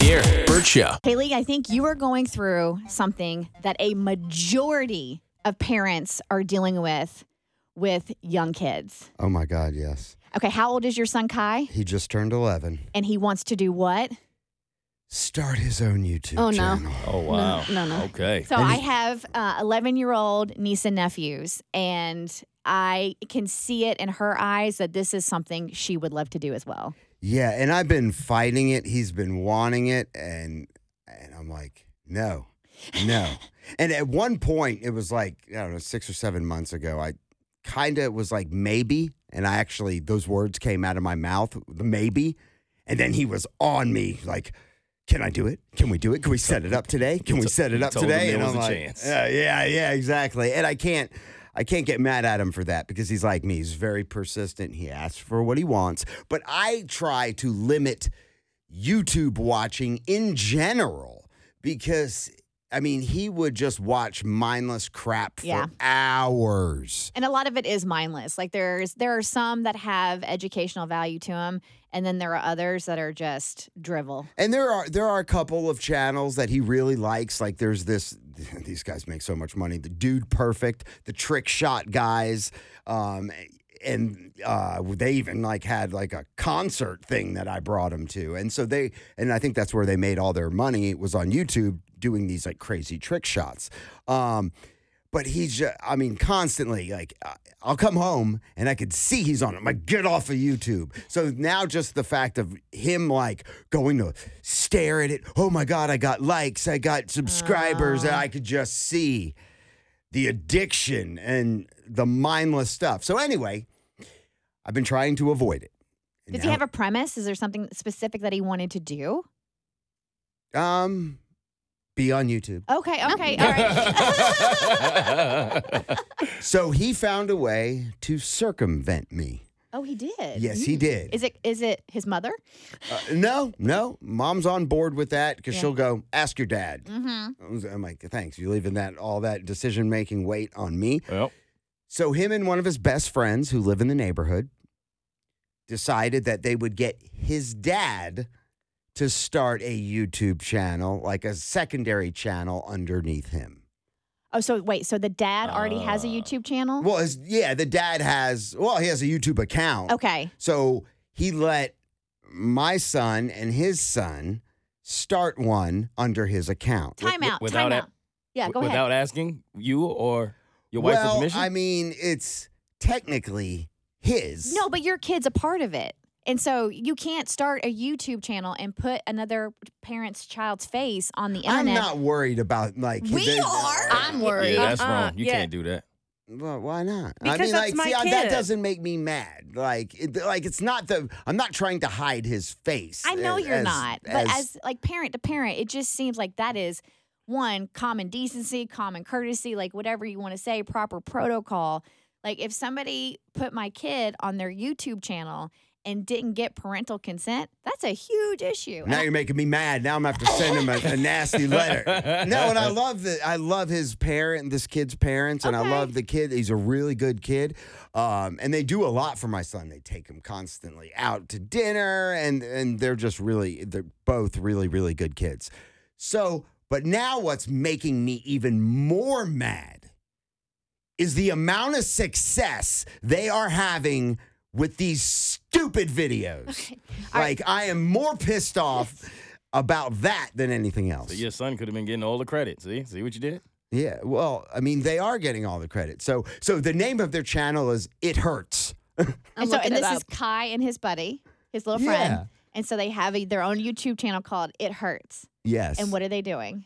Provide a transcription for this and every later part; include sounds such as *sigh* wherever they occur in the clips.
Here, Bert Show. K Lee, I think you are going through something that a majority of parents are dealing with with young kids. Oh my God, yes. Okay, how old is your son Kai? He just turned 11. And he wants to do what? Start his own YouTube Oh, no. channel. Oh, wow. no, no. Okay. So I have uh, 11 year old niece and nephews, and I can see it in her eyes that this is something she would love to do as well. Yeah, and I've been fighting it. He's been wanting it, and and I'm like, no, no. *laughs* and at one point, it was like I don't know, six or seven months ago. I kind of was like maybe, and I actually those words came out of my mouth, the maybe, and then he was on me like. Can I do it? Can we do it? Can we set it up today? Can we set it up today? and I'm like. Yeah, yeah, yeah, exactly. And I can't, I can't get mad at him for that because he's like me. He's very persistent. He asks for what he wants. But I try to limit YouTube watching in general because I mean he would just watch mindless crap for Yeah. hours. And a lot of it is mindless. Like there's there are some that have educational value to them, and then there are others that are just drivel. And there are there are a couple of channels that he really likes. Like there's this *laughs* these guys make so much money. The Dude Perfect, the Trick Shot guys, um, and uh, they even like had like a concert thing that I brought them to. And so they and I think that's where they made all their money was on YouTube doing these like crazy trick shots. Um, but he's just, I mean, constantly like, I'll come home and I could see he's on it. I'm like, get off of YouTube. So now just the fact of him like going to stare at it. Oh my God, I got likes, I got subscribers, and I could just see the addiction and the mindless stuff. So anyway, I've been trying to avoid it. Does he have a premise? Is there something specific that he wanted to do? um, be on YouTube. Okay, okay, all right. *laughs* So he found a way to circumvent me. oh, he did. Yes, he did. Is it is it his mother? Uh, no, no. Mom's on board with that because Yeah. she'll go ask your dad. Mm-hmm. I'm like, thanks. You're leaving that all that decision making weight on me. well, So him and one of his best friends who live in the neighborhood decided that they would get his dad to start a YouTube channel, like a secondary channel underneath him. Oh, so wait, so the dad already has a Ah. YouTube channel? Well, his, yeah, the dad has. Well, he has a YouTube account. Okay. So he let my son and his son start one under his account. Time wi- out. without Time a- out. Yeah, go ahead. without asking you or your wife's well, permission? I mean, it's technically his. No, but your kid's a part of it. And so you can't start a YouTube channel and put another parent's child's face on the internet. I'm not worried about like. We the- are. I'm worried. yeah, that's Uh-uh, wrong. You yeah. can't do that. Well, why not? I Because mean, that's like, my see, I- that doesn't make me mad. Like, it, like it's not the. I'm not trying to hide his face. I know as- you're as- not, but as like parent to parent, it just seems like that is one common decency, common courtesy, like whatever you want to say, proper protocol. Like if somebody put my kid on their YouTube channel and didn't get parental consent, that's a huge issue. Now you're making me mad. Now I'm gonna have to send him a, a nasty letter. *laughs* No, and I love the I love his parent, this kid's parents, and I Okay. love the kid. He's a really good kid, um, and they do a lot for my son. They take him constantly out to dinner, and and they're just really they're both really really good kids. So, but now what's making me even more mad is the amount of success they are having with these stupid videos. *laughs* All right. Like I am more pissed off about that than anything else. So your son could have been getting all the credit. See? See what you did? Yeah, well, I mean, they are getting all the credit. So, so the name of their channel is "It Hurts." *laughs* And so and this is. Kai and his buddy, his little Yeah. friend. And so they have a, their own YouTube channel called It Hurts. Yes. And what are they doing?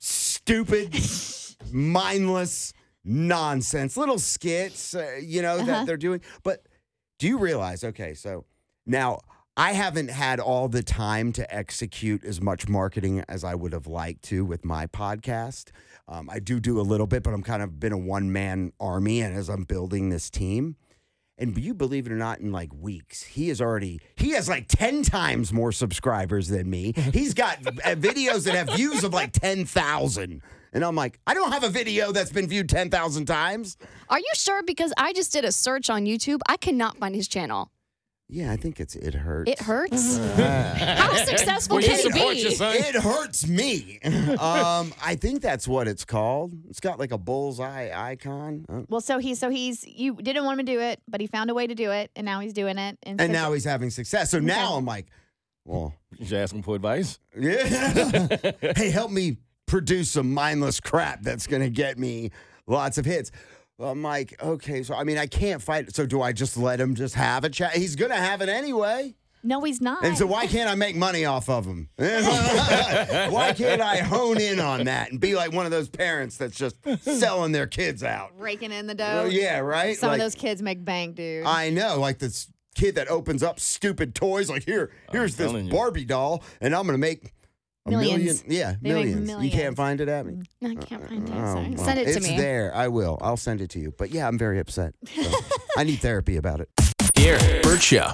Stupid, *laughs* mindless nonsense, little skits, uh, you know Uh-huh. that they're doing. But do you realize? Okay, so now I haven't had all the time to execute as much marketing as I would have liked to with my podcast. Um, I do do a little bit, but I'm kind of been a one man army, and as I'm building this team, and you believe it or not, in like weeks, he is already he has like ten times more subscribers than me. *laughs* He's got uh, videos that have views of like ten thousand, and I'm like, I don't have a video that's been viewed ten thousand times. Are you sure? Because I just did a search on YouTube. I cannot find his channel. Yeah, I think it's it hurts. It hurts. *laughs* How successful Will you can he support be? your son? It hurts me. *laughs* um, I think that's what it's called. It's got like a bullseye icon. Uh, Well, so he, so he's, you didn't want him to do it, but he found a way to do it, and now he's doing it. And, and now he's having success. So now I'm like, well, You should ask him for advice. yeah. *laughs* hey, help me produce some mindless crap that's going to get me lots of hits. Well, I'm like, okay, so I mean, I can't fight. So do I just let him just have a chat? He's going to have it anyway. no, he's not. And so why can't I make money off of him? *laughs* why can't I hone in on that and be like one of those parents that's just selling their kids out? raking in the Well, dough. yeah, right. Some Like, of those kids make bank, dude. I know, like this kid that opens up stupid toys. Like here, here's this telling you. Barbie doll, and I'm gonna make a Millions. million. Yeah, They make millions. You millions. can't find it at me. No, I can't find it. Oh, Sorry. well, Send it to it's me. there. I will. I'll send it to you. But yeah, I'm very upset. So, *laughs* I need therapy about it. Here, Bert Show.